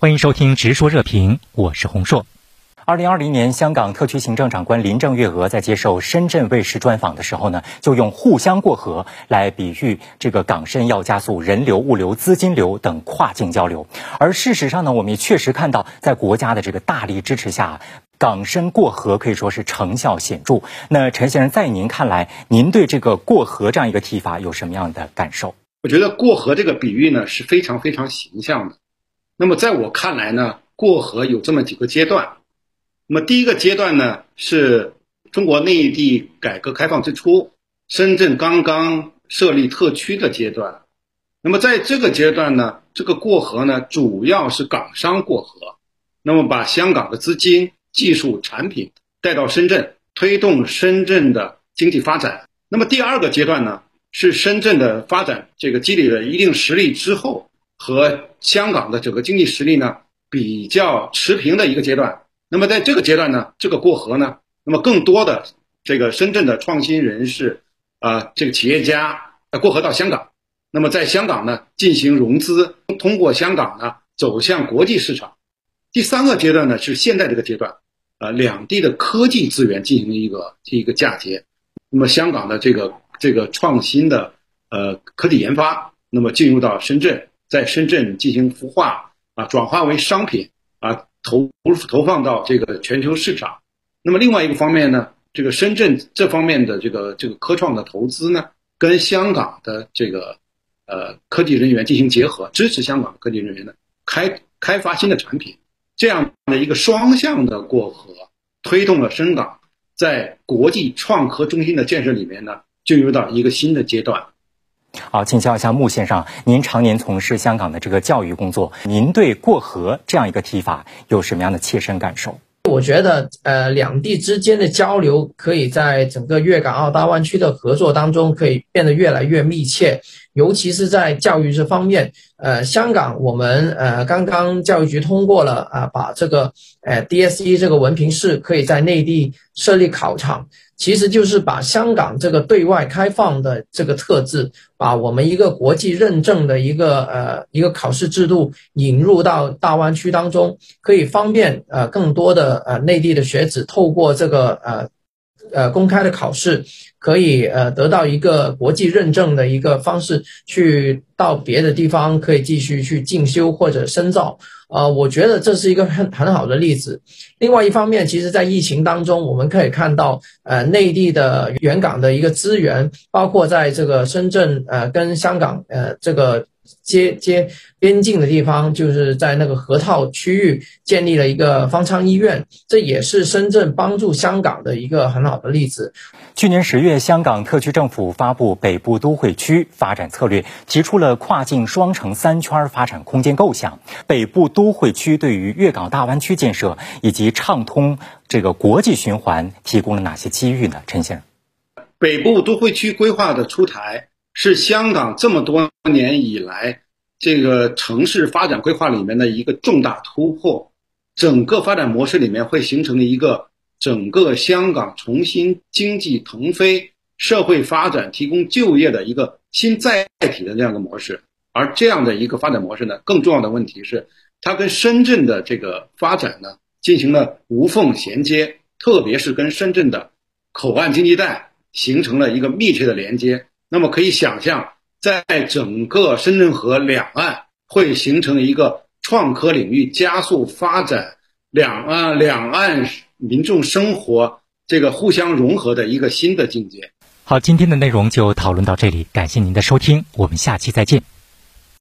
欢迎收听《直说热评》，我是洪硕。二零二零年，香港特区行政长官林郑月娥在接受深圳卫视专访的时候呢，就用“互相过河”来比喻这个港深要加速人流、物流、资金流等跨境交流。而事实上呢，我们也确实看到，在国家的这个大力支持下，港深过河可以说是成效显著。那陈先生，在您看来，您对这个“过河”这样一个提法有什么样的感受？我觉得“过河”这个比喻呢是非常非常形象的。那么在我看来呢，过河有这么几个阶段。那么第一个阶段呢，是中国内地改革开放之初，深圳刚刚设立特区的阶段。那么在这个阶段呢，这个过河呢，主要是港商过河，那么把香港的资金、技术、产品带到深圳，推动深圳的经济发展。那么第二个阶段呢，是深圳的发展这个积累了一定实力之后。和香港的整个经济实力呢比较持平的一个阶段。那么在这个阶段呢，这个过河呢，那么更多的这个深圳的创新人士啊，这个企业家过河到香港，那么在香港呢进行融资，通过香港呢走向国际市场。第三个阶段呢是现在这个阶段，呃，两地的科技资源进行一个一个嫁接。那么香港的这个这个创新的呃科技研发，那么进入到深圳。在深圳进行孵化啊，转化为商品啊，投投放到这个全球市场。那么另外一个方面呢，这个深圳这方面的这个这个科创的投资呢，跟香港的这个呃科技人员进行结合，支持香港科技人员呢开开发新的产品，这样的一个双向的过河，推动了深港在国际创科中心的建设里面呢，进入到一个新的阶段。好，请教一下穆先生，您常年从事香港的这个教育工作，您对“过河”这样一个提法有什么样的切身感受？我觉得，呃，两地之间的交流可以在整个粤港澳大湾区的合作当中，可以变得越来越密切，尤其是在教育这方面。呃，香港我们呃刚刚教育局通过了啊，把这个呃 DSE 这个文凭试可以在内地设立考场。其实就是把香港这个对外开放的这个特质，把我们一个国际认证的一个呃一个考试制度引入到大湾区当中，可以方便呃更多的呃内地的学子透过这个呃呃公开的考试，可以呃得到一个国际认证的一个方式，去到别的地方可以继续去进修或者深造。呃，我觉得这是一个很很好的例子。另外一方面，其实，在疫情当中，我们可以看到，呃，内地的原港的一个资源，包括在这个深圳，呃，跟香港，呃，这个。接接边境的地方，就是在那个河套区域建立了一个方舱医院，这也是深圳帮助香港的一个很好的例子。去年十月，香港特区政府发布北部都会区发展策略，提出了跨境双城三圈发展空间构想。北部都会区对于粤港大湾区建设以及畅通这个国际循环提供了哪些机遇呢？陈先生，北部都会区规划的出台。是香港这么多年以来这个城市发展规划里面的一个重大突破，整个发展模式里面会形成一个整个香港重新经济腾飞、社会发展、提供就业的一个新载体的这样的模式。而这样的一个发展模式呢，更重要的问题是，它跟深圳的这个发展呢进行了无缝衔接，特别是跟深圳的口岸经济带形成了一个密切的连接。那么可以想象，在整个深圳河两岸会形成一个创科领域加速发展，两岸两岸民众生活这个互相融合的一个新的境界。好，今天的内容就讨论到这里，感谢您的收听，我们下期再见。